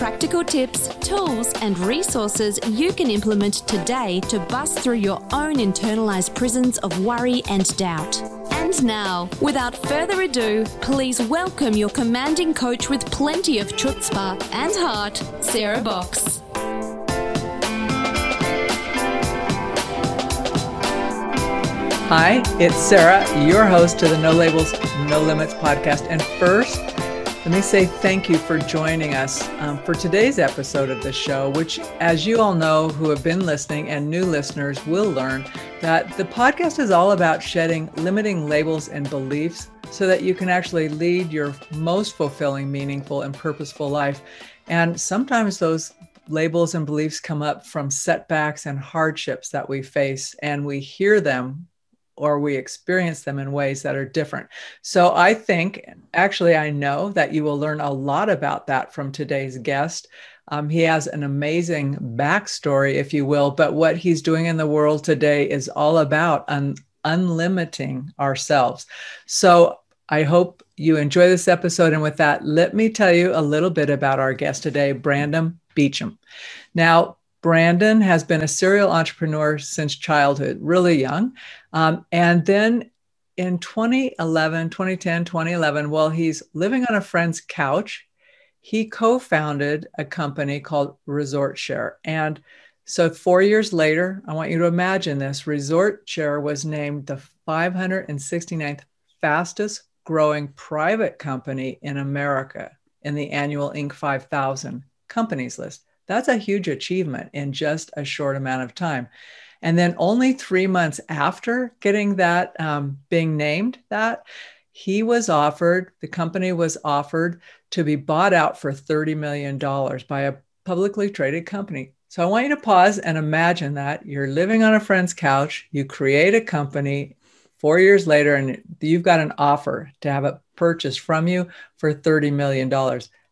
practical tips, tools, and resources you can implement today to bust through your own internalized prisons of worry and doubt. And now, without further ado, please welcome your commanding coach with plenty of chutzpah and heart, Sarah Box. Hi, it's Sarah, your host to the No Labels, No Limits podcast. And first, let me say thank you for joining us um, for today's episode of the show, which, as you all know who have been listening and new listeners will learn, that the podcast is all about shedding limiting labels and beliefs so that you can actually lead your most fulfilling, meaningful, and purposeful life. And sometimes those labels and beliefs come up from setbacks and hardships that we face, and we hear them or we experience them in ways that are different. So I think, actually, I know that you will learn a lot about that from today's guest. Um, he has an amazing backstory, if you will, but what he's doing in the world today is all about un- unlimiting ourselves. So I hope you enjoy this episode. And with that, let me tell you a little bit about our guest today, Brandon Beachum. Now, Brandon has been a serial entrepreneur since childhood, really young. Um, and then in 2011, 2010, 2011, while he's living on a friend's couch, he co founded a company called Resort Share. And so, four years later, I want you to imagine this Resort Share was named the 569th fastest growing private company in America in the annual Inc. 5000 companies list. That's a huge achievement in just a short amount of time. And then only three months after getting that, um, being named that, he was offered, the company was offered to be bought out for $30 million by a publicly traded company. So I want you to pause and imagine that you're living on a friend's couch, you create a company four years later, and you've got an offer to have it purchased from you for $30 million.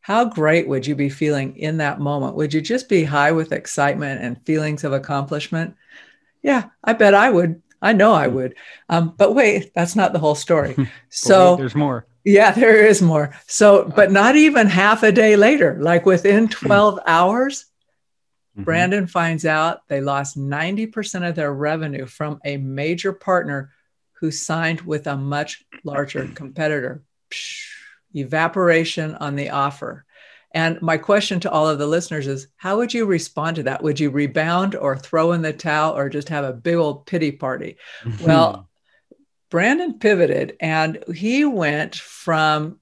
How great would you be feeling in that moment? Would you just be high with excitement and feelings of accomplishment? Yeah, I bet I would. I know I would. Um, but wait, that's not the whole story. So wait, there's more. Yeah, there is more. So, but not even half a day later, like within 12 hours, mm-hmm. Brandon finds out they lost 90% of their revenue from a major partner who signed with a much larger competitor. Psh, evaporation on the offer. And my question to all of the listeners is how would you respond to that? Would you rebound or throw in the towel or just have a big old pity party? Well, Brandon pivoted and he went from,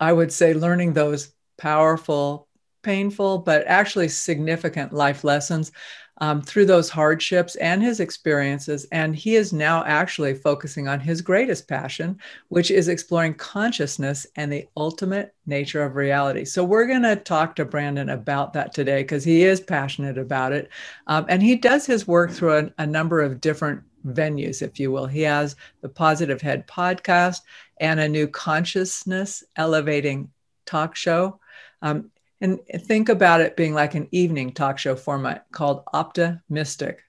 I would say, learning those powerful, painful, but actually significant life lessons um, through those hardships and his experiences. And he is now actually focusing on his greatest passion, which is exploring consciousness and the ultimate nature of reality. So, we're going to talk to Brandon about that today because he is passionate about it. Um, and he does his work through a, a number of different venues, if you will. He has the Positive Head podcast and a new consciousness elevating talk show. Um, and think about it being like an evening talk show format called Optimistic.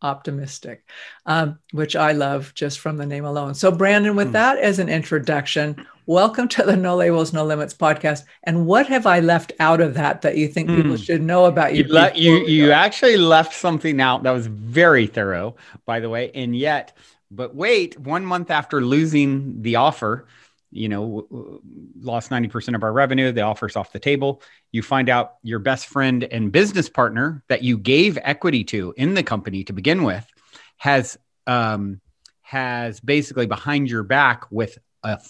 Optimistic, um, which I love just from the name alone. So, Brandon, with mm. that as an introduction, welcome to the No Labels, No Limits podcast. And what have I left out of that that you think mm. people should know about you? You, le- you, you actually left something out that was very thorough, by the way. And yet, but wait, one month after losing the offer, you know, lost 90% of our revenue, the offer's off the table. You find out your best friend and business partner that you gave equity to in the company to begin with has um, has basically behind your back with a,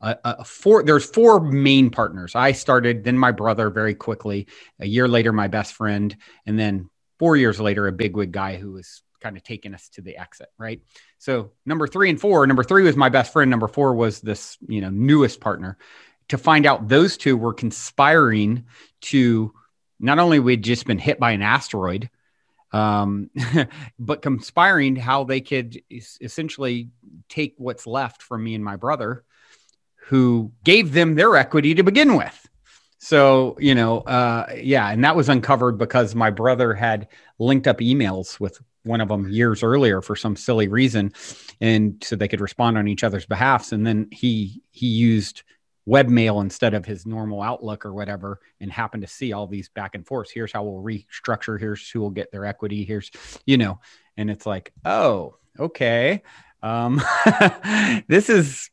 a, a four there's four main partners. I started, then my brother very quickly, a year later, my best friend, and then four years later, a bigwig guy who was kind of taken us to the exit, right? So number three and four, number three was my best friend. Number four was this, you know, newest partner. To find out those two were conspiring to not only we'd just been hit by an asteroid, um, but conspiring how they could essentially take what's left from me and my brother, who gave them their equity to begin with. So, you know, uh, yeah, and that was uncovered because my brother had linked up emails with one of them years earlier for some silly reason, and so they could respond on each other's behalfs. And then he he used webmail instead of his normal Outlook or whatever, and happened to see all these back and forths. Here's how we'll restructure. Here's who will get their equity. Here's, you know, and it's like, oh, okay, um, this is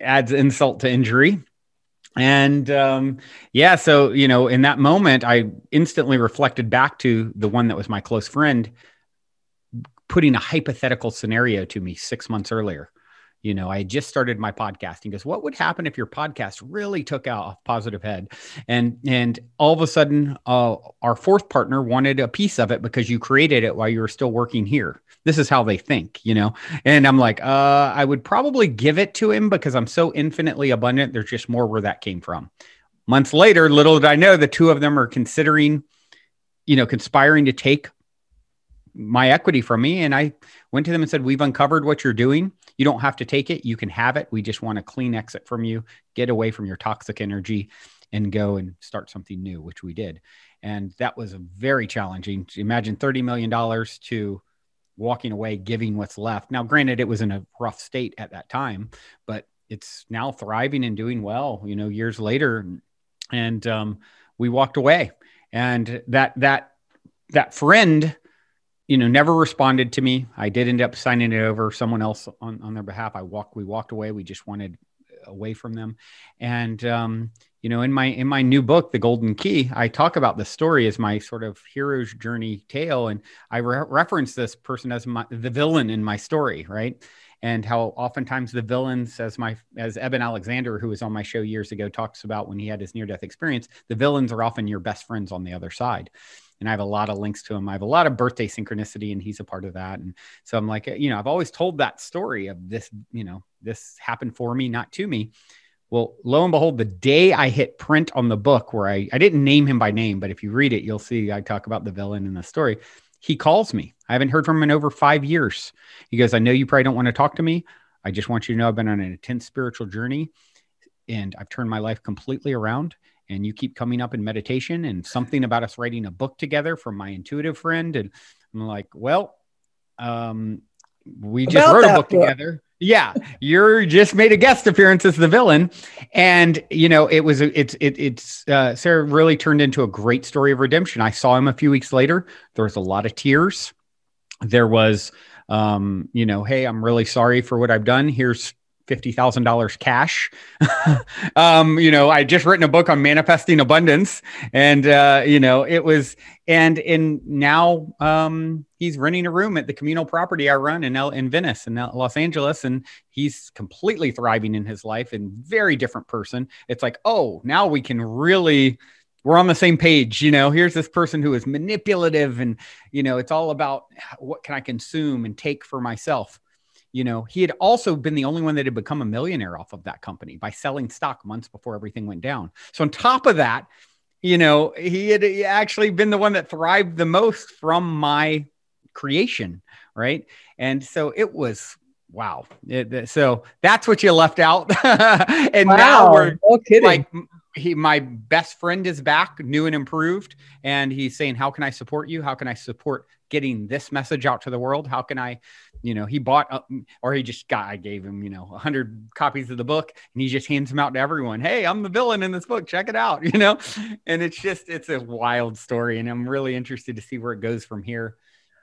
adds insult to injury. And um, yeah, so you know, in that moment, I instantly reflected back to the one that was my close friend, putting a hypothetical scenario to me six months earlier you know, I just started my podcast. He goes, "What would happen if your podcast really took out positive head?" And and all of a sudden, uh, our fourth partner wanted a piece of it because you created it while you were still working here. This is how they think, you know. And I'm like, uh, I would probably give it to him because I'm so infinitely abundant. There's just more where that came from. Months later, little did I know, the two of them are considering, you know, conspiring to take my equity from me. And I went to them and said, We've uncovered what you're doing. You don't have to take it. You can have it. We just want a clean exit from you, get away from your toxic energy and go and start something new, which we did. And that was very challenging. Imagine $30 million to walking away, giving what's left. Now, granted, it was in a rough state at that time, but it's now thriving and doing well, you know, years later. And um, we walked away. And that, that, that friend you know, never responded to me. I did end up signing it over someone else on, on their behalf. I walked, we walked away. We just wanted away from them. And, um, you know, in my, in my new book, The Golden Key, I talk about this story as my sort of hero's journey tale. And I re- reference this person as my, the villain in my story. Right. And how oftentimes the villains, as my as Eben Alexander, who was on my show years ago, talks about when he had his near death experience, the villains are often your best friends on the other side and I have a lot of links to him. I have a lot of birthday synchronicity, and he's a part of that. And so I'm like, you know, I've always told that story of this, you know, this happened for me, not to me. Well, lo and behold, the day I hit print on the book, where I, I didn't name him by name, but if you read it, you'll see I talk about the villain in the story. He calls me. I haven't heard from him in over five years. He goes, I know you probably don't want to talk to me. I just want you to know I've been on an intense spiritual journey and I've turned my life completely around and you keep coming up in meditation and something about us writing a book together from my intuitive friend. And i'm like well um we just about wrote a book, book. together. Yeah you're just made a guest appearance as the villain. And you know it was it's it, it's uh, sarah really turned into a great story of redemption. I saw him a few weeks later. There was a lot of tears. There was um you know hey i'm really sorry for what i've done. Here's $50,000 cash. um, you know, I just written a book on manifesting abundance and, uh, you know, it was, and in now, um, he's renting a room at the communal property I run in, L- in Venice in Los Angeles. And he's completely thriving in his life and very different person. It's like, oh, now we can really, we're on the same page you know here's this person who is manipulative and you know it's all about what can i consume and take for myself you know, he had also been the only one that had become a millionaire off of that company by selling stock months before everything went down. So on top of that, you know, he had actually been the one that thrived the most from my creation, right? And so it was wow. It, so that's what you left out. and wow. now we're no kidding. like he my best friend is back, new and improved, and he's saying, "How can I support you? How can I support getting this message out to the world? How can I you know, he bought uh, or he just got, I gave him, you know, a hundred copies of the book and he just hands them out to everyone. Hey, I'm the villain in this book. Check it out, you know? And it's just, it's a wild story. And I'm really interested to see where it goes from here.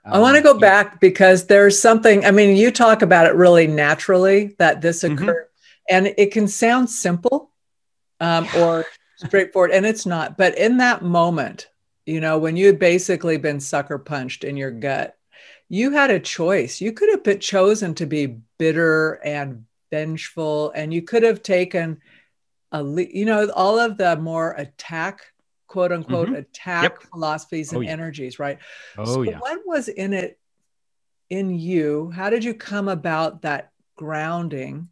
Um, I want to go back because there's something, I mean, you talk about it really naturally that this mm-hmm. occurred mm-hmm. and it can sound simple um, or straightforward and it's not, but in that moment, you know, when you had basically been sucker punched in your gut you had a choice. You could have chosen to be bitter and vengeful, and you could have taken a, you know, all of the more attack, quote unquote, mm-hmm. attack yep. philosophies and oh, yeah. energies, right? Oh, so yeah. What was in it in you? How did you come about that grounding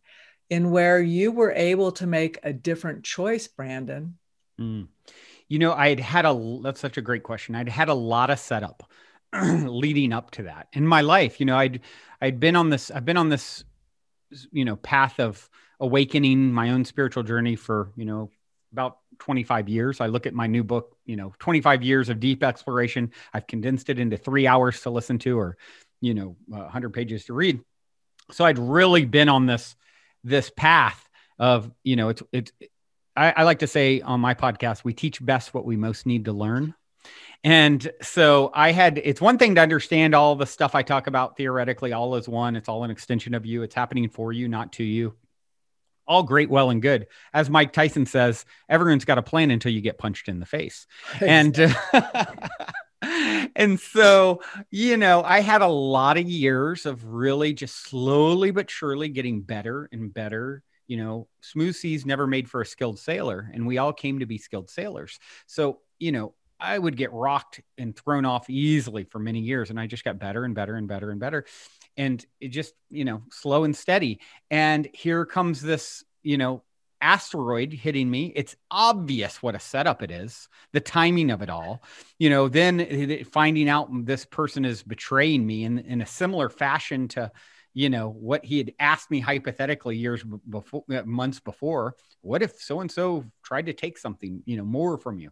in where you were able to make a different choice, Brandon? Mm. You know, I had a that's such a great question. I'd had a lot of setup leading up to that in my life. You know, I'd I'd been on this I've been on this you know path of awakening my own spiritual journey for you know about 25 years. I look at my new book, you know, 25 years of deep exploration. I've condensed it into three hours to listen to, or, you know, uh, 100 pages to read. So I'd really been on this this path of, you know, it's it's. I, I like to say on my podcast, we teach best what we most need to learn. And so I had, it's one thing to understand all the stuff I talk about theoretically, all is one. It's all an extension of you. It's happening for you, not to you all great, well, and good. As Mike Tyson says, everyone's got a plan until you get punched in the face. And uh, and so, you know, I had a lot of years of really just slowly but surely getting better and better. You know, smooth seas never made for a skilled sailor, and we all came to be skilled sailors. So, you know, I would get rocked and thrown off easily for many years, and I just got better and better and better and better and it just you know slow and steady and here comes this you know asteroid hitting me it's obvious what a setup it is the timing of it all. You know then finding out this person is betraying me in, in a similar fashion to you know what he had asked me hypothetically years before uh, months before what if so and so tried to take something you know more from you?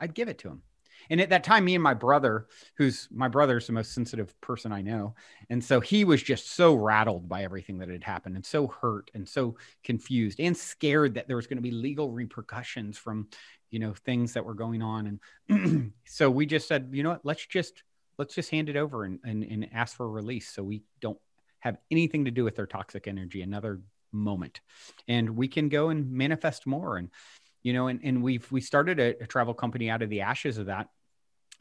I'd give it to him and at that time, me and my brother, who's my brother's the most sensitive person I know. And so he was just so rattled by everything that had happened and so hurt and so confused and scared that there was going to be legal repercussions from, you know, things that were going on. And so we just said, you know what, let's just, let's just hand it over and, and, and ask for a release. So we don't have anything to do with their toxic energy another moment. And we can go and manifest more. And, you know, and, and we've, we started a, a travel company out of the ashes of that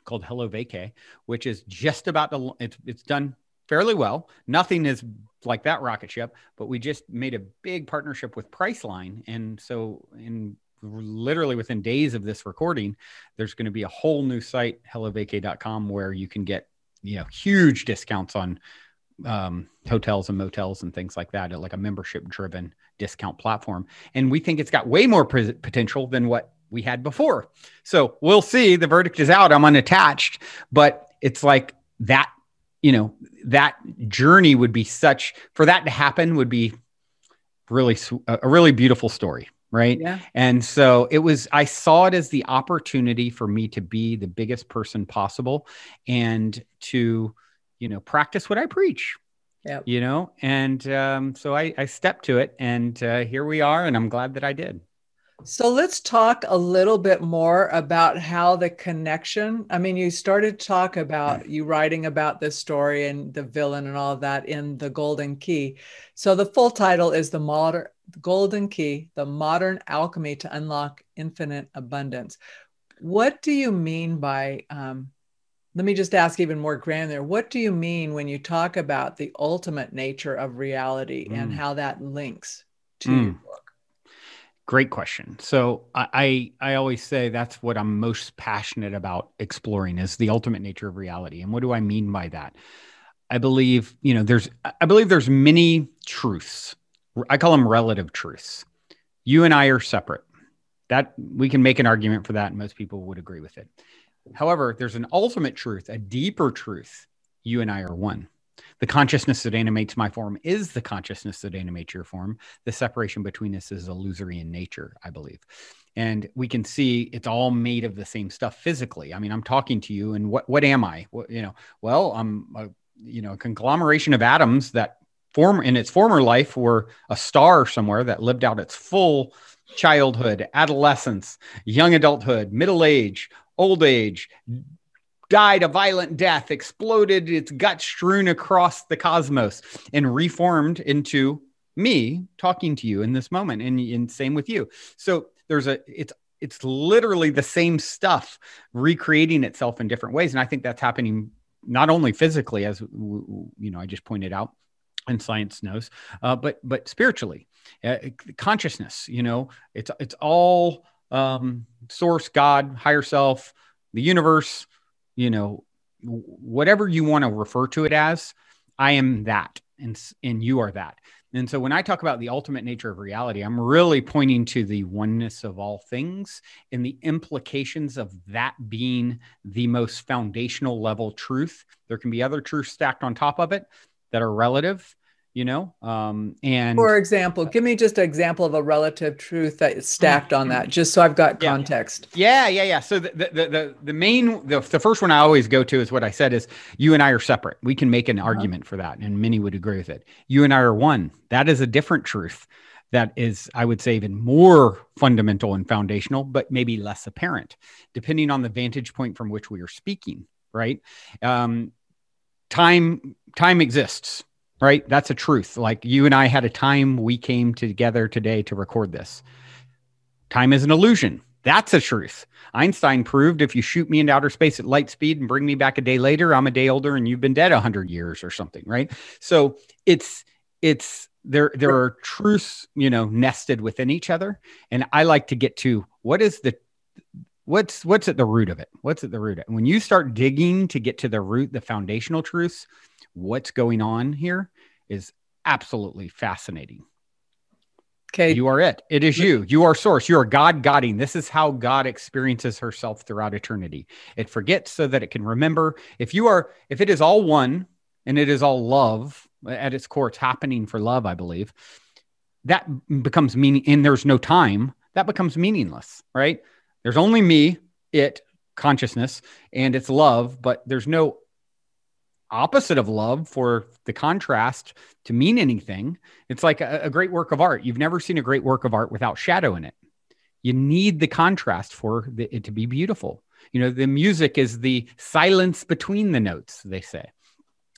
called Hello Vacay, which is just about to, it's, it's done fairly well. Nothing is like that rocket ship, but we just made a big partnership with Priceline. And so in literally within days of this recording, there's going to be a whole new site, hellovacay.com, where you can get, you know, huge discounts on um, hotels and motels and things like that, like a membership driven discount platform. And we think it's got way more potential than what we had before. So we'll see. The verdict is out. I'm unattached, but it's like that, you know, that journey would be such for that to happen would be really a really beautiful story. Right. Yeah. And so it was, I saw it as the opportunity for me to be the biggest person possible and to, you know, practice what I preach. Yeah. You know, and um, so I, I stepped to it and uh, here we are. And I'm glad that I did. So let's talk a little bit more about how the connection. I mean, you started to talk about you writing about this story and the villain and all of that in the Golden Key. So the full title is the modern Golden Key: The Modern Alchemy to Unlock Infinite Abundance. What do you mean by? Um, let me just ask even more granular. What do you mean when you talk about the ultimate nature of reality mm. and how that links to mm. your book? Great question. So I, I, I always say that's what I'm most passionate about exploring is the ultimate nature of reality. And what do I mean by that? I believe, you know, there's I believe there's many truths. I call them relative truths. You and I are separate. That we can make an argument for that, and most people would agree with it. However, there's an ultimate truth, a deeper truth. You and I are one. The consciousness that animates my form is the consciousness that animates your form. The separation between us is illusory in nature, I believe. And we can see it's all made of the same stuff physically. I mean, I'm talking to you, and what what am I? What, you know, well, I'm a, you know a conglomeration of atoms that form in its former life were a star somewhere that lived out its full childhood, adolescence, young adulthood, middle age, old age, died a violent death, exploded, its guts strewn across the cosmos, and reformed into me talking to you in this moment. And, and same with you. So there's a, it's, it's literally the same stuff recreating itself in different ways. And I think that's happening not only physically, as you know, I just pointed out, and science knows, uh, but but spiritually, uh, consciousness. You know, it's it's all um, source, God, higher self, the universe, you know, whatever you want to refer to it as, I am that and, and you are that. And so when I talk about the ultimate nature of reality, I'm really pointing to the oneness of all things and the implications of that being the most foundational level truth. There can be other truths stacked on top of it that are relative, you know um, and for example give me just an example of a relative truth that is stacked on that just so i've got yeah. context. Yeah yeah yeah. So the the the, the main the, the first one i always go to is what i said is you and i are separate. We can make an uh-huh. argument for that and many would agree with it. You and i are one. That is a different truth that is i would say even more fundamental and foundational but maybe less apparent depending on the vantage point from which we are speaking right? Um, time time exists right? That's a truth. Like you and I had a time we came together today to record this. Time is an illusion. That's a truth. Einstein proved if you shoot me into outer space at light speed and bring me back a day later, I'm a day older and you've been dead 100 years or something, right? So it's it's there there are truths, you know, nested within each other and I like to get to what is the what's what's at the root of it? What's at the root of it? When you start digging to get to the root, the foundational truths, what's going on here is absolutely fascinating. Okay. You are it. It is you. You are source. You are God Godding. This is how God experiences herself throughout eternity. It forgets so that it can remember. If you are, if it is all one and it is all love at its core, it's happening for love, I believe. That becomes meaning, and there's no time, that becomes meaningless, right? There's only me, it, consciousness, and it's love, but there's no opposite of love for the contrast to mean anything. It's like a, a, great work of art. You've never seen a great work of art without shadow in it. You need the contrast for the, it to be beautiful. You know, the music is the silence between the notes, they say.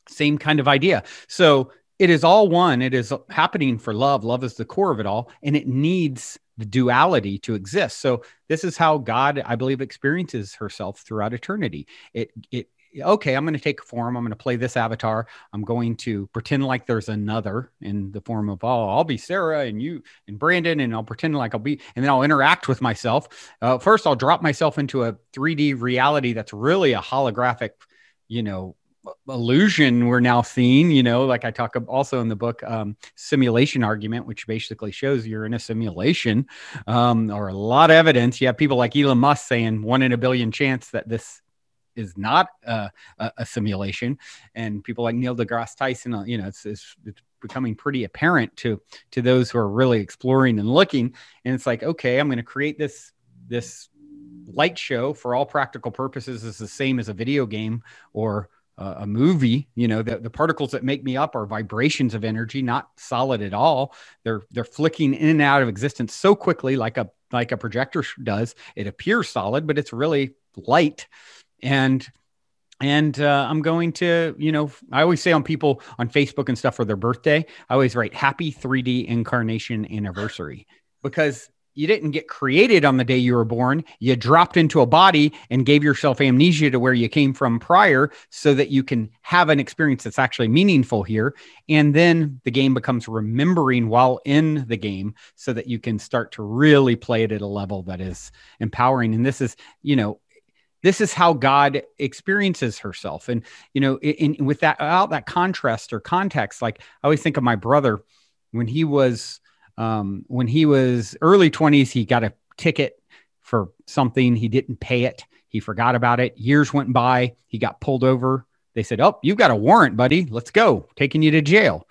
Same kind of idea. So it is all one. It is happening for love. Love is the core of it all, and it needs the duality to exist. So this is how God, I believe, experiences herself throughout eternity. It it okay, I'm going to take a form. I'm going to play this avatar. I'm going to pretend like there's another in the form of, oh, I'll be Sarah and you and Brandon, and I'll pretend like I'll be, and then I'll interact with myself. Uh, first, I'll drop myself into a 3D reality that's really a holographic, you know, illusion we're now seeing you know like i talk also in the book um, simulation argument which basically shows you're in a simulation um, or a lot of evidence you have people like elon musk saying one in a billion chance that this is not a, a, simulation. And people like Neil deGrasse Tyson, uh, you know, it's, it's, it's becoming pretty apparent to to those who are really exploring and looking. And it's like, okay, I'm going to create this this light show for all practical purposes is the same as a video game or a movie you know the, the particles that make me up are vibrations of energy not solid at all they're they're flicking in and out of existence so quickly like a like a projector does it appears solid but it's really light and and uh, I'm going to, you know, I always say on people on Facebook and stuff for their birthday, I always write happy 3D incarnation anniversary because you didn't get created on the day you were born. You dropped into a body and gave yourself amnesia to where you came from prior so that you can have an experience that's actually meaningful here. And then the game becomes remembering while in the game so that you can start to really play it at a level that is empowering. And this is, you know, this is how God experiences herself. And, you know, in, in, with that, out that contrast or context, like I always think of my brother when he was, um, when he was early 20s, he got a ticket for something. He didn't pay it. He forgot about it. Years went by. He got pulled over. They said, Oh, you've got a warrant, buddy. Let's go. Taking you to jail.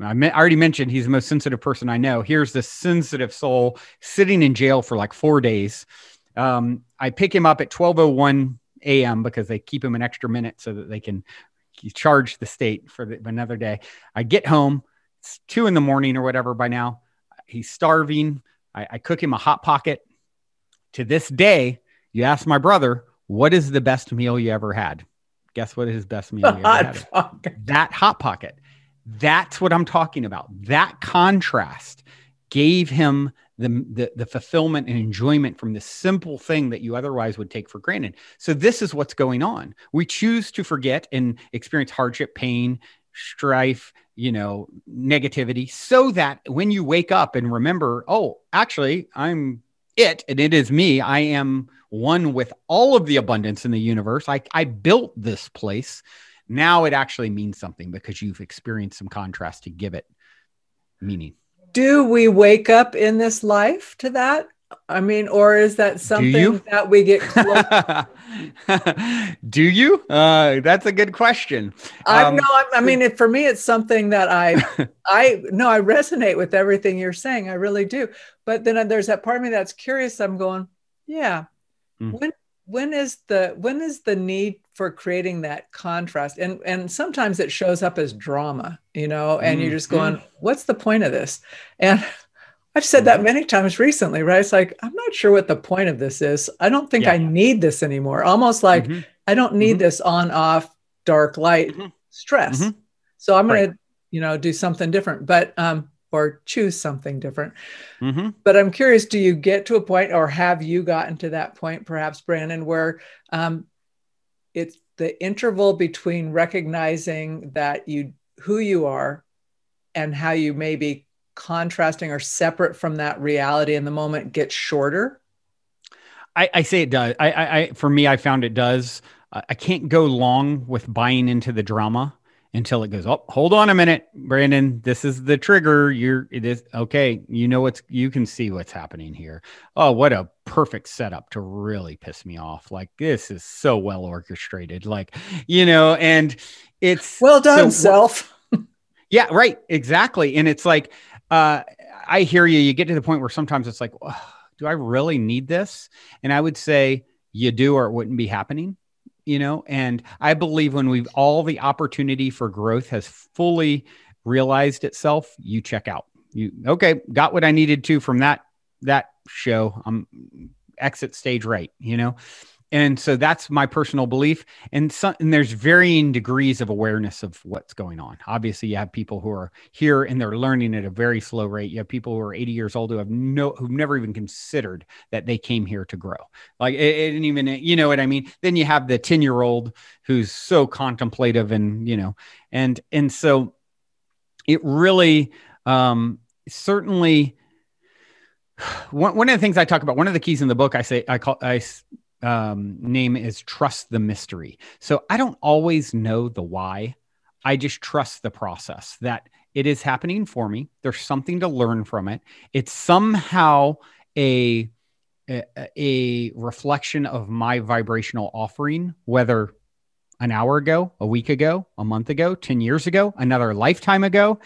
I already mentioned he's the most sensitive person I know. Here's this sensitive soul sitting in jail for like four days um, I pick him up at 12:01 a.m. because they keep him an extra minute so that they can charge the state for the, another day. I get home, it's two in the morning or whatever by now. He's starving. I, I cook him a hot pocket. To this day, you ask my brother, "What is the best meal you ever had?" Guess what his best meal? hot pocket. That hot pocket. That's what I'm talking about. That contrast gave him the, the, the fulfillment and enjoyment from this simple thing that you otherwise would take for granted. So this is what's going on. We choose to forget and experience hardship, pain, strife, you know, negativity, so that when you wake up and remember, oh, actually, I'm it and it is me. I am one with all of the abundance in the universe. I, I built this place. Now it actually means something because you've experienced some contrast to give it meaning. Do we wake up in this life to that? I mean, or is that something that we get close? Do you? Uh, that's a good question. I um, know. I mean, it, for me, it's something that I, I no, I resonate with everything you're saying. I really do. But then there's that part of me that's curious. I'm going, yeah. Mm. When when is the when is the need for creating that contrast? And and sometimes it shows up as drama, you know, and mm. you're just going, mm. what's the point of this? And I've said that mm-hmm. many times recently, right? It's like, I'm not sure what the point of this is. I don't think yeah. I need this anymore. Almost like mm-hmm. I don't need mm-hmm. this on off dark light mm-hmm. stress. Mm-hmm. So I'm going to, you know, do something different, but, um, or choose something different. Mm-hmm. But I'm curious, do you get to a point or have you gotten to that point, perhaps, Brandon, where um, it's the interval between recognizing that you, who you are and how you may be contrasting or separate from that reality in the moment gets shorter? I, I say it does. I, I, I, for me, I found it does. Uh, I can't go long with buying into the drama until it goes. Oh, hold on a minute, Brandon. This is the trigger. You're it is okay. You know what's you can see what's happening here. Oh, what a perfect setup to really piss me off. Like this is so well orchestrated. Like you know, and it's well done, so, self. yeah, right. Exactly. And it's like uh, I hear you. You get to the point where sometimes it's like, do I really need this? And I would say you do, or it wouldn't be happening. You know, and I believe when we've all the opportunity for growth has fully realized itself, you check out. You okay? Got what I needed to from that that show. I'm exit stage right. You know, and so that's my personal belief. And, some, and there's varying degrees of awareness of what's going on. Obviously you have people who are here and they're learning at a very slow rate. You have people who are 80 years old who have no who've never even considered that they came here to grow. Like it, it didn't even you know what i mean? Then you have the 10 year old who's so contemplative and you know and and so it really um certainly one, one of the things I talk about, one of the keys in the book, I say, I call, I um, name is Trust the Mystery. So I don't always know the why. I just trust the process that it is happening for me. There's something to learn from it. It's somehow a, a, reflection of my vibrational offering, whether an hour ago, a week ago, a month ago, 10 years ago, another lifetime ago.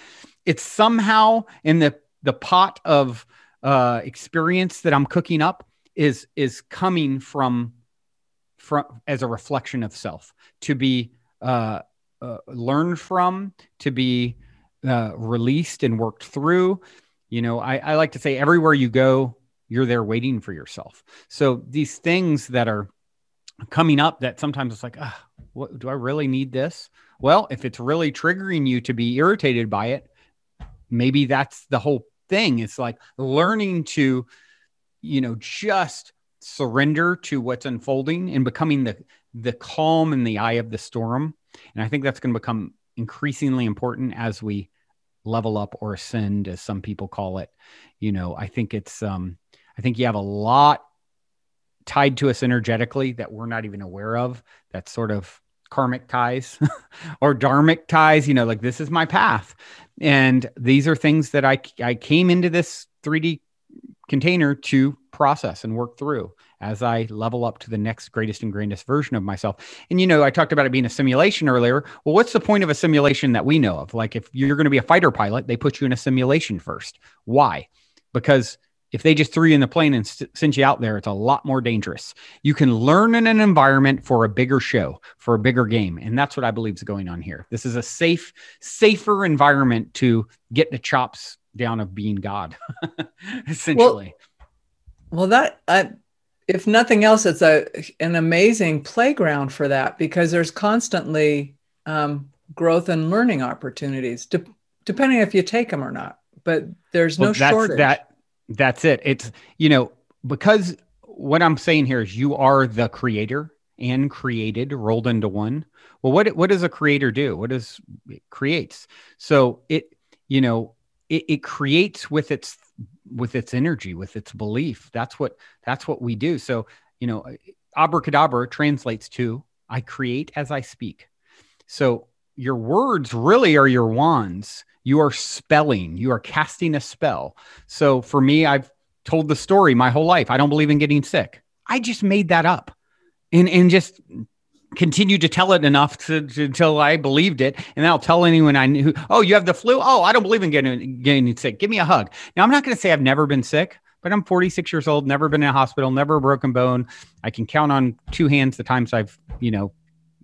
It's somehow in the, the pot of uh, experience that I'm cooking up is is coming from from as a reflection of self. To be uh, uh, learned from to be uh, released and worked through. You know I, I like to say everywhere you go you're there waiting for yourself. So these things that are coming up that sometimes it's like what do i really need this? Well if it's really triggering you to be irritated by it maybe that's the whole thing. It's like learning to you know, just surrender to what's unfolding and becoming the the calm in the eye of the storm. And I think that's going to become increasingly important as we level up or ascend, as some people call it. You know, I think it's um, I think you have a lot tied to us energetically that we're not even aware of. That sort of karmic ties or dharmic ties. You know, like this is my path, and these are things that I I came into this 3D container to process and work through as I level up to the next greatest and grandest version of myself. And you know, I talked about it being a simulation earlier. Well, what's the point of a simulation that we know of? Like if you're going to be a fighter pilot, they put you in a simulation first. Why? Because if they just threw you in the plane and st- sent you out there, it's a lot more dangerous. You can learn in an environment for a bigger show, for a bigger game. And that's what I believe is going on here. This is a safe, safer environment to get the chops down of being God, essentially. Well, well that uh, if nothing else, it's a an amazing playground for that because there's constantly um, growth and learning opportunities, de- depending if you take them or not. But there's no well, that's, shortage. That that's it. It's you know because what I'm saying here is you are the creator and created rolled into one. Well, what what does a creator do? What does it creates? So it you know it, it creates with its with its energy with its belief that's what that's what we do so you know abracadabra translates to i create as i speak so your words really are your wands. You are spelling, you are casting a spell. So for me, I've told the story my whole life. I don't believe in getting sick. I just made that up and, and just continued to tell it enough to, to, until I believed it. And I'll tell anyone I knew, oh, you have the flu? Oh, I don't believe in getting, getting sick. Give me a hug. Now, I'm not going to say I've never been sick, but I'm 46 years old, never been in a hospital, never a broken bone. I can count on two hands the times I've, you know,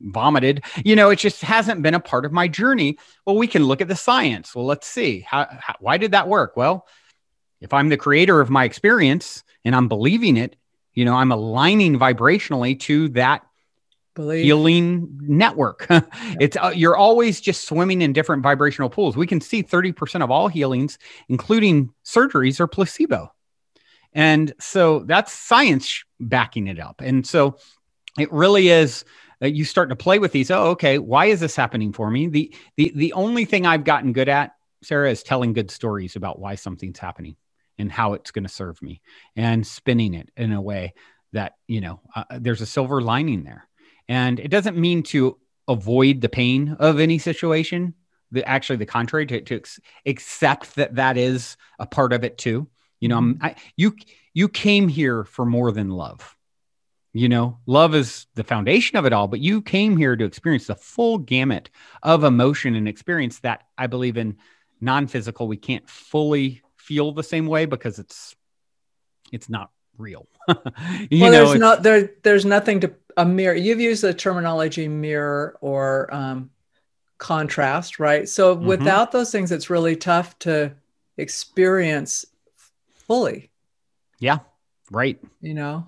vomited. You know, it just hasn't been a part of my journey. Well, we can look at the science. Well, let's see. How, how why did that work? Well, if I'm the creator of my experience and I'm believing it, you know, I'm aligning vibrationally to that Believe. healing network. it's uh, you're always just swimming in different vibrational pools. We can see 30% of all healings, including surgeries, are placebo. And so that's science backing it up. And so it really is uh, you start to play with these. Oh, okay, why is this happening for me? The the the only thing I've gotten good at, Sarah, is telling good stories about why something's happening and how it's going to serve me and spinning it in a way that, you know, uh, there's a silver lining there and it doesn't mean to avoid the pain of any situation. The, actually, the contrary, to, to ex- accept that that is a part of it too. You know, mm-hmm. I, you you came here for more than love. You know, love is the foundation of it all, but you came here to experience the full gamut of emotion and experience that I believe in non-physical we can't fully feel the same way because it's it's not real. you well, know, there's not there. There's nothing to a mirror. You've used the terminology mirror or um, contrast, right? So mm-hmm. without those things, it's really tough to experience fully. Yeah, right. You know,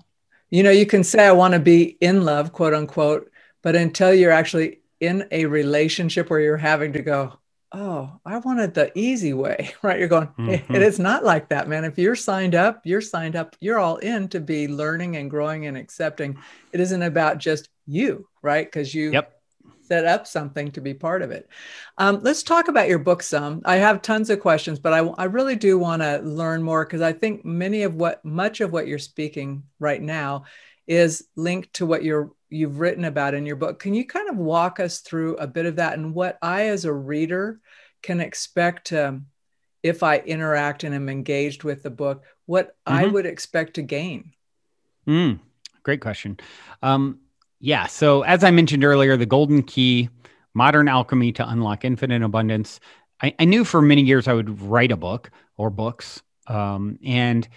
you know, you can say I want to be in love, quote unquote, but until you're actually in a relationship where you're having to go, oh, I wanted the easy way, right? You're going, mm-hmm. it is not like that, man. If you're signed up, you're signed up, you're all in to be learning and growing and accepting. It isn't about just you, right? Because you yep. set up something to be part of it. Um, let's talk about your book some. I have tons of questions, but I, I really do want to learn more because I think many of what, much of what you're speaking right now is linked to what you're you've written about in your book. Can you kind of walk us through a bit of that and what I, as a reader, can expect um, if I interact and am engaged with the book, what mm-hmm. I would expect to gain? Mm, great question. Um, yeah. So, as I mentioned earlier, the golden key, modern alchemy to unlock infinite abundance. I, I knew for many years I would write a book or books. Um, and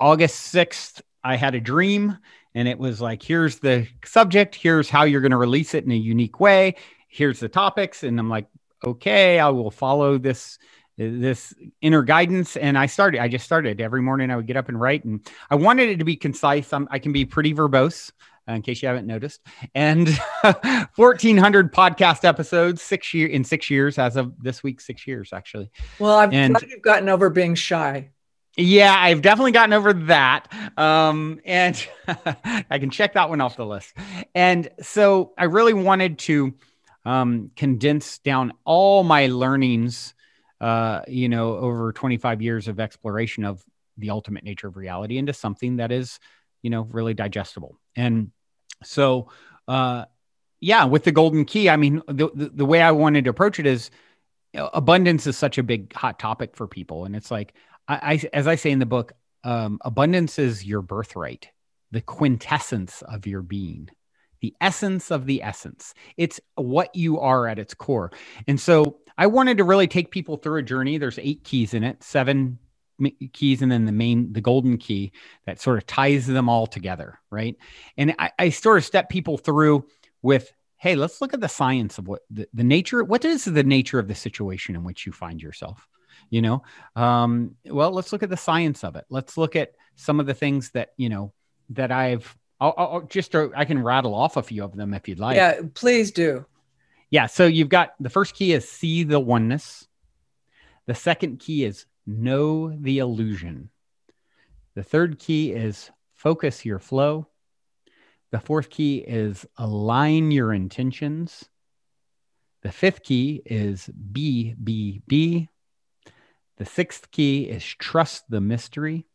August 6th, I had a dream and it was like here's the subject here's how you're going to release it in a unique way here's the topics. And i'm like okay i will follow this this inner guidance. And i started i just started. Every morning i would get up and write. And i wanted it to be concise. I'm, i can be pretty verbose uh, in case you haven't noticed. And 1400 podcast episodes six year in six years as of this week six years actually. Well i've and, you've gotten over being shy yeah, I've definitely gotten over that. Um, and I can check that one off the list. And so I really wanted to um, condense down all my learnings, uh, you know, over 25 years of exploration of the ultimate nature of reality into something that is, you know, really digestible. And so, uh, yeah, with the golden key, I mean, the, the, the way I wanted to approach it is abundance is such a big hot topic for people. And it's like, I, I as I say in the book, um, abundance is your birthright, the quintessence of your being, the essence of the essence. It's what you are at its core. And so I wanted to really take people through a journey. There's eight keys in it, seven keys and then the main the golden key that sort of ties them all together right and I, I, sort of step people through with hey let's look at the science of what the, the nature what is the nature of the situation in which you find yourself you know? Um, well let's look at the science of it. Let's look at some of the things that you know that i've I'll, I'll just uh, i can rattle off a few of them if you'd like. Yeah please do. Yeah so you've got the first key is see the oneness. The second key is know the illusion. The third key is focus your flow. The fourth key is align your intentions. The fifth key is be be be the sixth key is trust the mystery.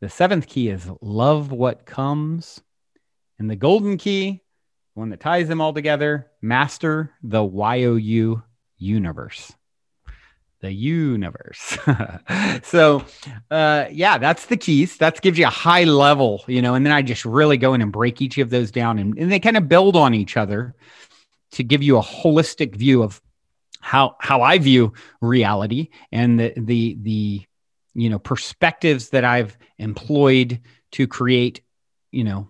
The seventh key is love what comes. And the golden key one that ties them all together, master the YOU universe. The universe. so, uh, yeah, that's the keys. That gives you a high level, you know, and then I just really go in and break each of those down and, and they kind of build on each other to give you a holistic view of how how I view reality and the the the you know perspectives that I've employed to create you know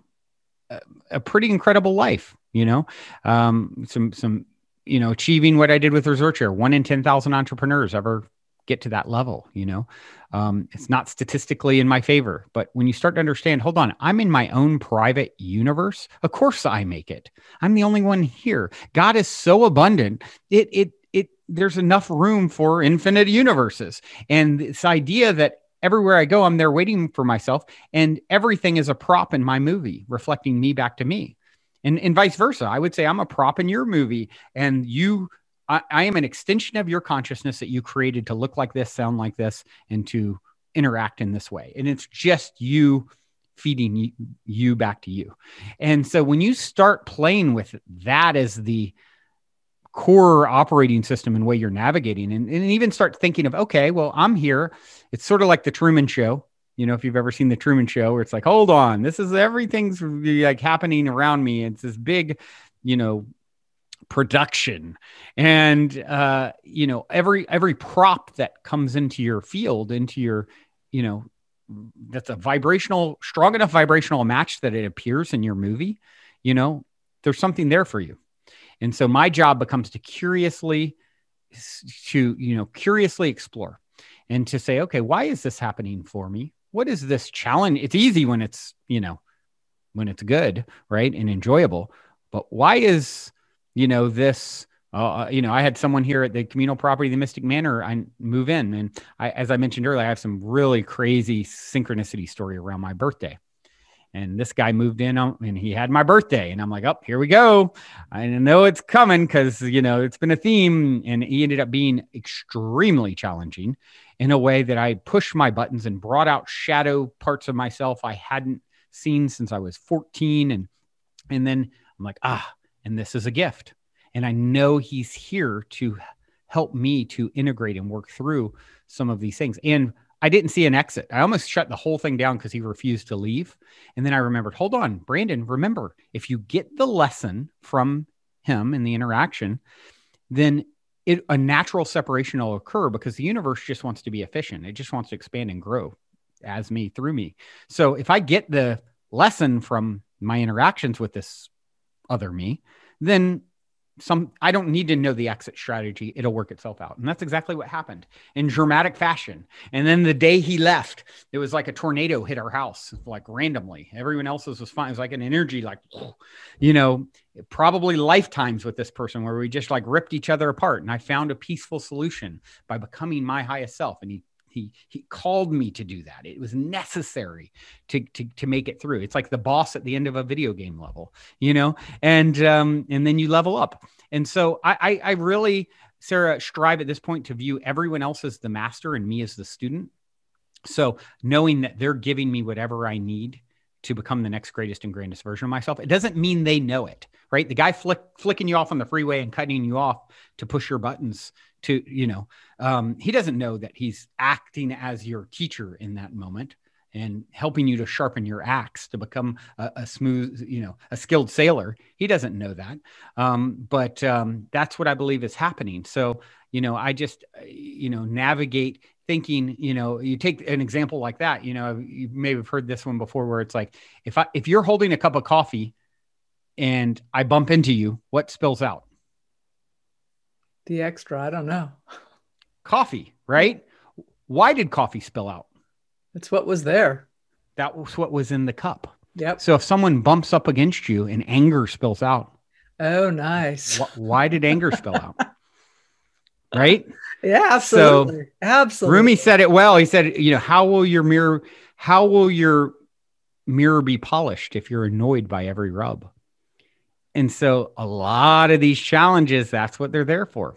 a, a pretty incredible life you know? Um, some some you know achieving what I did with ResortShare one in 10,000 entrepreneurs ever get to that level you know? Um, it's not statistically in my favor but when you start to understand hold on i'm in my own private universe? Of course i make it. I'm the only one here. God is so abundant. It it there's enough room for infinite universes. And this idea that everywhere I go, I'm there waiting for myself, and everything is a prop in my movie, reflecting me back to me. And, and vice versa. I would say I'm a prop in your movie, and you, I, I am an extension of your consciousness that you created to look like this, sound like this, and to interact in this way. And it's just you feeding you, back to you. And so when you start playing with that as the core operating system and way you're navigating. And, and even start thinking of okay well i'm here. It's sort of like the truman show. You know if you've ever seen the truman show where it's like hold on this is everything's like happening around me. It's this big you know production. And uh you know every every prop that comes into your field into your you know that's a vibrational strong enough vibrational match that it appears in your movie you know there's something there for you and so my job becomes to curiously to you know curiously explore and to say okay why is this happening for me? What is this challenge? It's easy when it's you know when it's good right and enjoyable. But why is you know this uh, you know i had someone here at the communal property the mystic manor i move in. And i as i mentioned earlier i have some really crazy synchronicity story around my birthday and this guy moved in on, and he had my birthday and i'm like oh here we go. I know it's coming because you know it's been a theme and he ended up being extremely challenging in a way that i pushed my buttons and brought out shadow parts of myself i hadn't seen since i was 14 and and then i'm like ah and this is a gift. And i know he's here to help me to integrate and work through some of these things. And I didn't see an exit. I almost shut the whole thing down because he refused to leave. And then I remembered, hold on, Brandon, remember, if you get the lesson from him in the interaction, then it, a natural separation will occur because the universe just wants to be efficient. It just wants to expand and grow as me through me. So if I get the lesson from my interactions with this other me, then some I don't need to know the exit strategy. It'll work itself out. And that's exactly what happened in dramatic fashion. And then the day he left, it was like a tornado hit our house, like randomly. Everyone else's was fine. It was like an energy, like, you know, probably lifetimes with this person where we just like ripped each other apart. And I found a peaceful solution by becoming my highest self. And he he he called me to do that. It was necessary to to to make it through. It's like the boss at the end of a video game level, you know, and um and then you level up. And so I I, I really Sarah strive at this point to view everyone else as the master and me as the student. So knowing that they're giving me whatever I need to become the next greatest and grandest version of myself. It doesn't mean they know it, right? The guy flick, flicking you off on the freeway and cutting you off to push your buttons to, you know, um, he doesn't know that he's acting as your teacher in that moment and helping you to sharpen your axe to become a, a smooth, you know, a skilled sailor. He doesn't know that. Um, but um, that's what I believe is happening. So, you know, I just, you know, navigate thinking, you know, you take an example like that, you know, you may have heard this one before where it's like, if I, if you're holding a cup of coffee and I bump into you, what spills out? The extra, I don't know. Coffee, right? Why did coffee spill out? It's what was there. That was what was in the cup. Yep. So if someone bumps up against you and anger spills out, oh, nice. Wh- why did anger spill out? Right? Yeah, absolutely. So, absolutely. Rumi said it well. He said, you know, how will your mirror, how will your mirror be polished if you're annoyed by every rub? And so a lot of these challenges, that's what they're there for.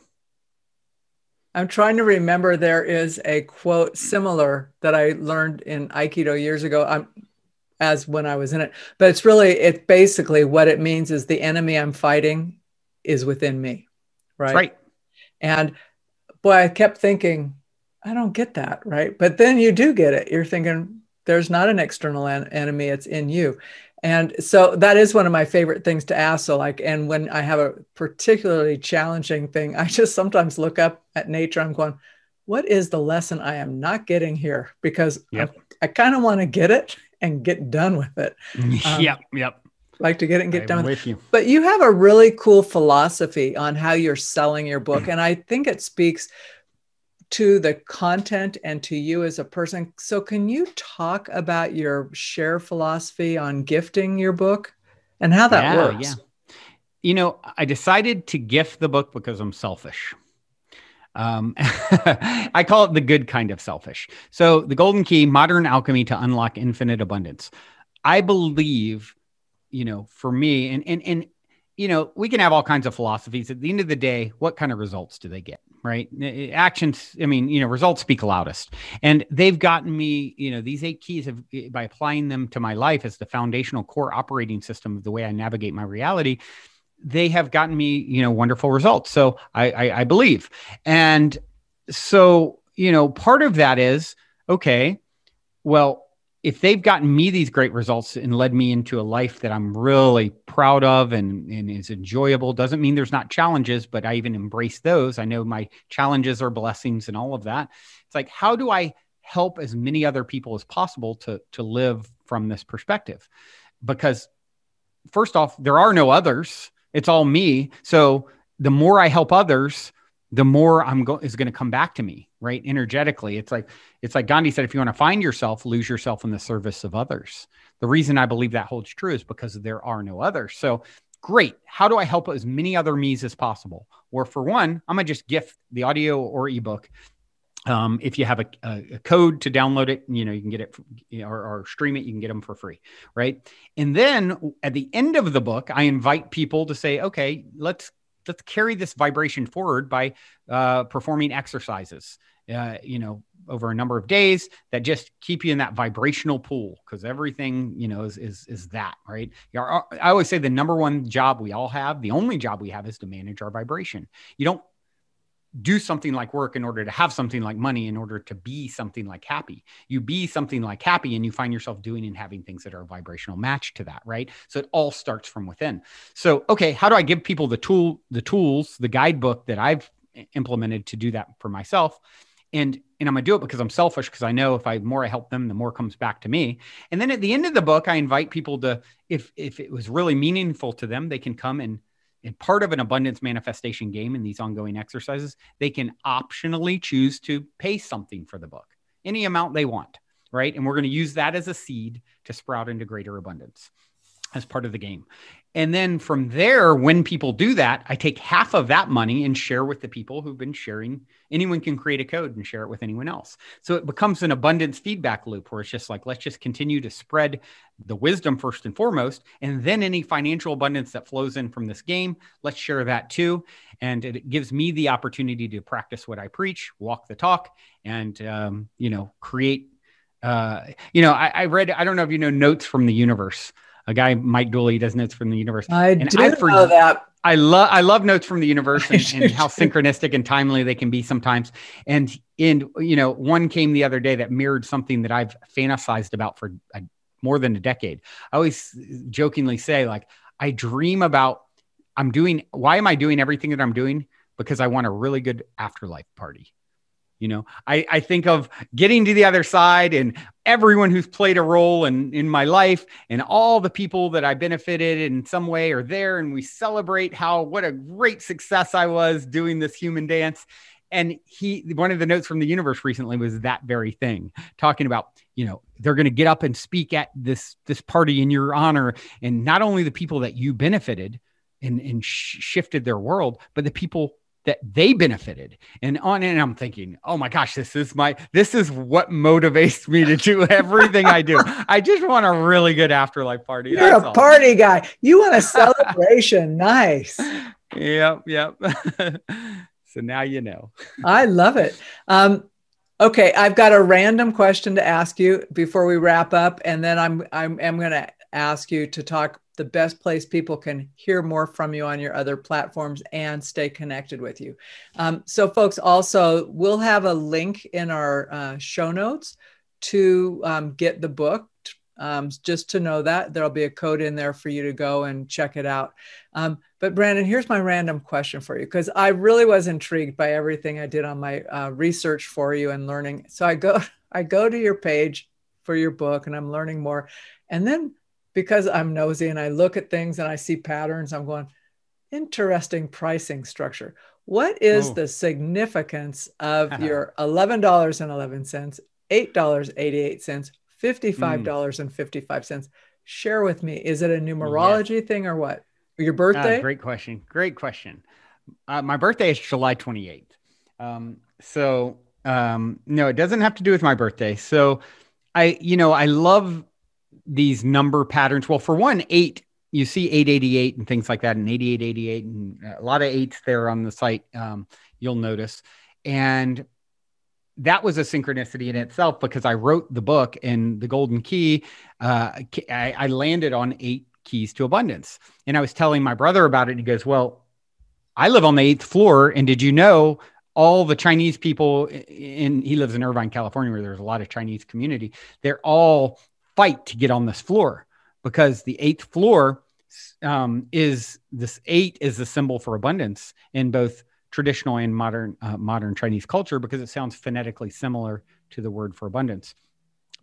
I'm trying to remember there is a quote similar that I learned in Aikido years ago. I'm as when I was in it. But it's really, it basically what it means is the enemy I'm fighting is within me. Right. Right. And boy, I kept thinking, I don't get that. Right. But then you do get it. You're thinking, there's not an external en- enemy, it's in you. And so that is one of my favorite things to ask. So, like, and when I have a particularly challenging thing, I just sometimes look up at nature. I'm going, what is the lesson I am not getting here? Because yep. I, I kind of want to get it and get done with it. Um, yep. Yep. Like to get it and get I'm done with, with you. But you have a really cool philosophy on how you're selling your book. And I think it speaks to the content and to you as a person. So, can you talk about your share philosophy on gifting your book and how that yeah, works? Yeah. You know, I decided to gift the book because I'm selfish. Um, I call it the good kind of selfish. So, the golden key modern alchemy to unlock infinite abundance. I believe, you know, for me, and, and, and, you know, we can have all kinds of philosophies. At the end of the day, what kind of results do they get? Right? Actions, I mean, you know, results speak loudest. And they've gotten me, you know, these eight keys have, eh, by applying them to my life as the foundational core operating system of the way I navigate my reality, they have gotten me, you know, wonderful results. So I, I, I believe. And so, you know, part of that is okay, well, if they've gotten me these great results and led me into a life that I'm really proud of and, and is enjoyable, doesn't mean there's not challenges, but I even embrace those. I know my challenges are blessings and all of that. It's like, how do I help as many other people as possible to, to live from this perspective? Because first off, there are no others. It's all me. So the more I help others, the more I'm going is going to come back to me, right? Energetically. It's like it's like Gandhi said if you want to find yourself, lose yourself in the service of others. The reason I believe that holds true is because there are no others. So great. How do I help as many other me's as possible? Or for one, I'm gonna just gift the audio or ebook. Um, if you have a, a, code to download it, you know you can get it or, or stream it. You can get them for free, right? And then at the end of the book, I invite people to say, "Okay, let's let's carry this vibration forward by uh, performing exercises uh, you know over a number of days that just keep you in that vibrational pool because everything you know is is is that right? I always say the number one job we all have the only job we have is to manage our vibration. You don't do something like work in order to have something like money in order to be something like happy. You be something like happy and you find yourself doing and having things that are a vibrational match to that right? So it all starts from within. So okay how do i give people the tool the tools the guidebook that i've implemented to do that for myself and and i'm to do it because i'm selfish because i know if i more i help them the more comes back to me and then at the end of the book i invite people to if if it was really meaningful to them they can come and and part of an abundance manifestation game in these ongoing exercises, they can optionally choose to pay something for the book, any amount they want, right? And we're going to use that as a seed to sprout into greater abundance as part of the game. And then from there, when people do that, I take half of that money and share with the people who've been sharing. Anyone can create a code and share it with anyone else. So it becomes an abundance feedback loop where it's just like, let's just continue to spread the wisdom first and foremost. And then any financial abundance that flows in from this game, let's share that too. And it gives me the opportunity to practice what I preach, walk the talk, and, um, you know, create. Uh, you know, I, I read, I don't know if you know Notes from the Universe a guy Mike Dooley does notes from the universe. I and do I, know that. I love I love notes from the universe and, and how synchronistic and timely they can be sometimes. And and you know, one came the other day that mirrored something that I've fantasized about for a, more than a decade. I always jokingly say like I dream about I'm doing why am I doing everything that I'm doing? Because I want a really good afterlife party. You know, I, I think of getting to the other side and everyone who's played a role in, in my life and all the people that I benefited in some way are there. And we celebrate how what a great success I was doing this human dance. And he, one of the notes from the universe recently was that very thing, talking about, you know, they're going to get up and speak at this this party in your honor, and not only the people that you benefited and, and sh- shifted their world, but the people that they benefited. And on and i'm thinking oh my gosh this is my this is what motivates me to do everything i do. I just want a really good afterlife party you're That's a all. party guy. You want a celebration. Nice. Yep yep. So now you know. I love it. Um Okay, I've got a random question to ask you before we wrap up, and then I'm I'm I'm going to ask you to talk the best place people can hear more from you on your other platforms and stay connected with you. Um, so, folks, also we'll have a link in our uh, show notes to um, get the book. Um, just to know that there'll be a code in there for you to go and check it out. Um, but Brandon, here's my random question for you because I really was intrigued by everything I did on my uh, research for you and learning. So I go, I go to your page for your book, and I'm learning more. And then because I'm nosy and I look at things and I see patterns, I'm going, interesting pricing structure. What is oh. the significance of your $11.11, $8.88, $55.55? Mm. Share with me. Is it a numerology yeah. thing or what? Your birthday? Uh, great question. Great question. Uh, my birthday is July 28th. Um, so, um, no, it doesn't have to do with my birthday. So, I, you know, I love these number patterns. Well, for one, eight, you see 888 and things like that, and 8888, and a lot of eights there on the site. Um, you'll notice. And that was a synchronicity in itself because I wrote the book and the golden key. Uh, I, I landed on eight keys to abundance. And I was telling my brother about it. And he goes, Well, I live on the eighth floor. And did you know all the Chinese people in, he lives in Irvine, California, where there's a lot of Chinese community, they're all fight to get on this floor because the eighth floor um, is this eight is the symbol for abundance in both traditional and modern uh, modern Chinese culture because it sounds phonetically similar to the word for abundance.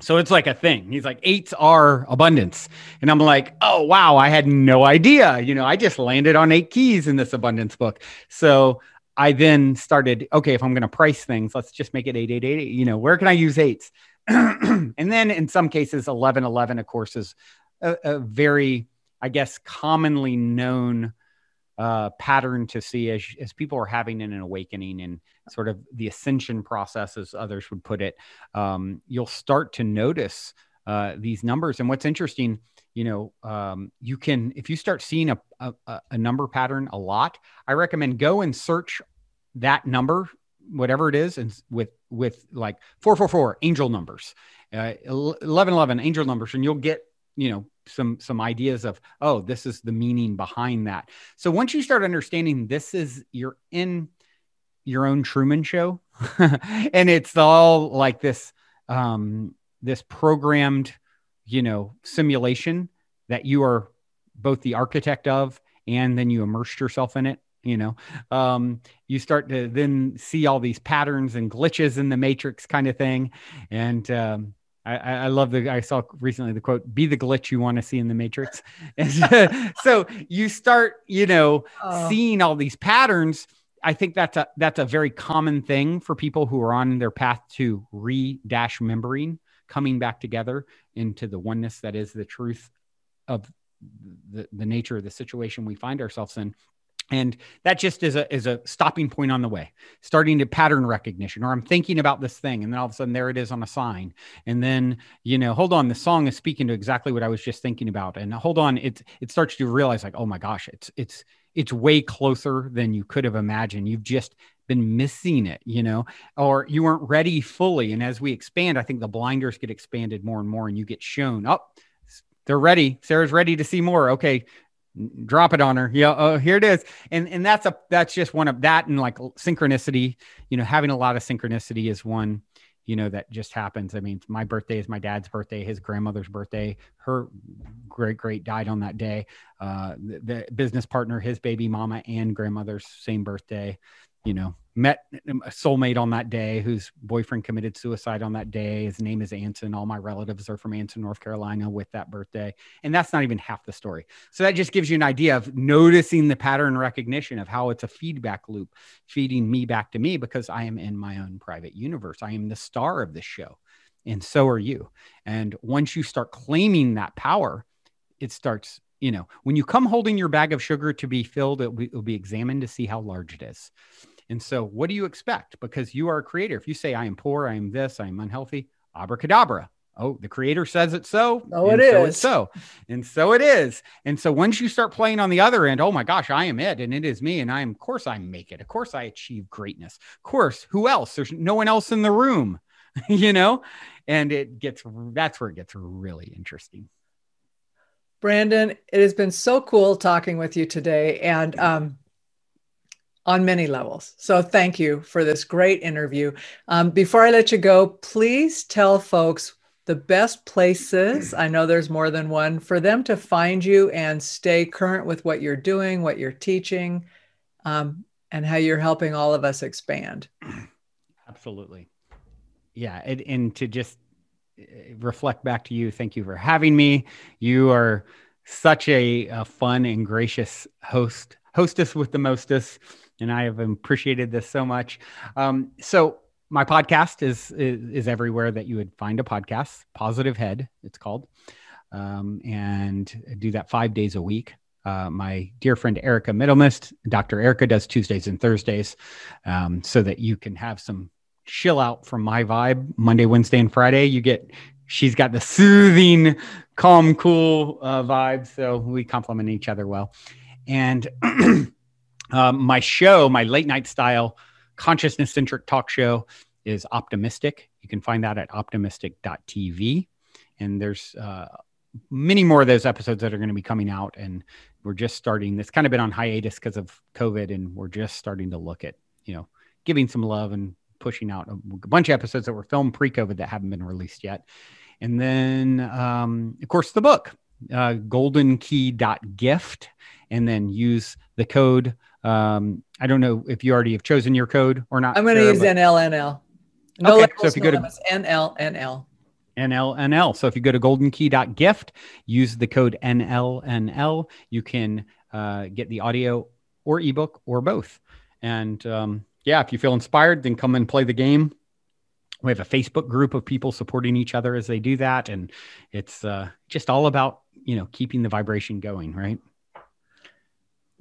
So it's like a thing. He's like, eights are abundance. And I'm like, oh, wow, I had no idea. You know, I just landed on eight keys in this abundance book. So I then started, okay, if I'm going to price things, let's just make it 8888. You know, where can I use eights? and then in some cases, 1111, of course, is a, a very, I guess, commonly known uh, pattern to see as, as people are having an awakening and sort of the ascension process, as others would put it. Um, you'll start to notice uh, these numbers. And what's interesting, you know, um, you can, if you start seeing a, a, a number pattern a lot, I recommend go and search that number whatever it is and with with like 444 angel numbers uh, 1111 angel numbers and you'll get you know some some ideas of oh this is the meaning behind that. So once you start understanding this is you're in your own truman show and it's all like this um this programmed you know simulation that you are both the architect of and then you immersed yourself in it you know? Um, you start to then see all these patterns and glitches in the matrix kind of thing. And um, I, I, love the I saw recently the quote be the glitch you want to see in the matrix. And so you start you know oh. seeing all these patterns. I think that's a that's a very common thing for people who are on their path to re dash membering coming back together into the oneness that is the truth of the, the nature of the situation we find ourselves in and that just is a is a stopping point on the way starting to pattern recognition or i'm thinking about this thing and then all of a sudden there it is on a sign and then you know hold on the song is speaking to exactly what i was just thinking about and hold on it it starts to realize like oh my gosh it's it's it's way closer than you could have imagined you've just been missing it you know or you weren't ready fully and as we expand i think the blinders get expanded more and more and you get shown up oh, they're ready. Sarah's ready to see more. Okay, drop it on her. Yeah oh here it is. And and that's a that's just one of that and like synchronicity you know having a lot of synchronicity is one you know that just happens. I mean my birthday is my dad's birthday his grandmother's birthday. Her great great died on that day. Uh the, the business partner his baby mama and grandmother's same birthday you know met um, a soulmate on that day whose boyfriend committed suicide on that day. His name is Anson. All my relatives are from Anson, North Carolina with that birthday. And that's not even half the story. So that just gives you an idea of noticing the pattern recognition of how it's a feedback loop feeding me back to me because I am in my own private universe. I am the star of this show. And so are you. And once you start claiming that power, it starts you know, when you come holding your bag of sugar to be filled, it will be examined to see how large it is. And so, what do you expect? Because you are a creator. If you say, I am poor, I am this, I am unhealthy, abracadabra, oh, the creator says it so. Oh, it so is. It's so. And so it is. And so once you start playing on the other end, oh my gosh, I am it and it is me. And I am, of course, I make it. Of course, I achieve greatness. Of course, who else? There's no one else in the room, you know? And it gets, that's where it gets really interesting. Brandon, it has been so cool talking with you today and um, on many levels. So thank you for this great interview. Um, before I let you go, please tell folks the best places, I know there's more than one, for them to find you and stay current with what you're doing, what you're teaching, um, and how you're helping all of us expand. Absolutely. Yeah. And, and to just uh, reflect back to you, thank you for having me. You are such a, a fun and gracious host, hostess with the mostest. And I have appreciated this so much. Um, so, my podcast is, is, is everywhere that you would find a podcast. Positive Head, it's called, um, and do that five days a week. Uh, my dear friend Erica Middlemist, Dr. Erica, does Tuesdays and Thursdays, um, so that you can have some chill out from my vibe. Monday, Wednesday, and Friday, you get. She's got the soothing, calm, cool uh, vibe, so we complement each other well. And um, my show, my late night style consciousness centric talk show is optimistic. You can find that at optimistic.tv and there's uh, many more of those episodes that are going to be coming out. And we're just starting it's kind of been on hiatus because of covid and we're just starting to look at you know giving some love and pushing out a bunch of episodes that were filmed pre-covid that haven't been released yet. And then um, of course the book uh, goldenkey.gift and then use the code um, I don't know if you already have chosen your code or not. I'm going to use but- NLNL. Okay, labels, so if you go to- NLNL. NLNL. So if you go to goldenkey.gift, use the code NLNL, you can uh, get the audio or ebook or both. And um, yeah, if you feel inspired, then come and play the game. We have a Facebook group of people supporting each other as they do that. And it's uh, just all about, you know, keeping the vibration going, right?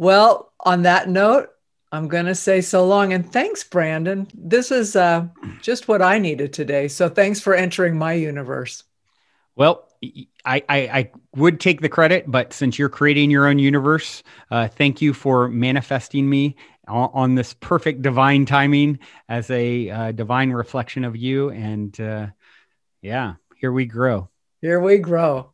Well, on that note, I'm going to say so long and thanks, Brandon. This is uh, just what I needed today. So thanks for entering my universe. Well, I, I, I would take the credit, but since you're creating your own universe, uh, thank you for manifesting me on, on, this perfect divine timing as a uh, divine reflection of you. And uh, yeah, here we grow. Here we grow.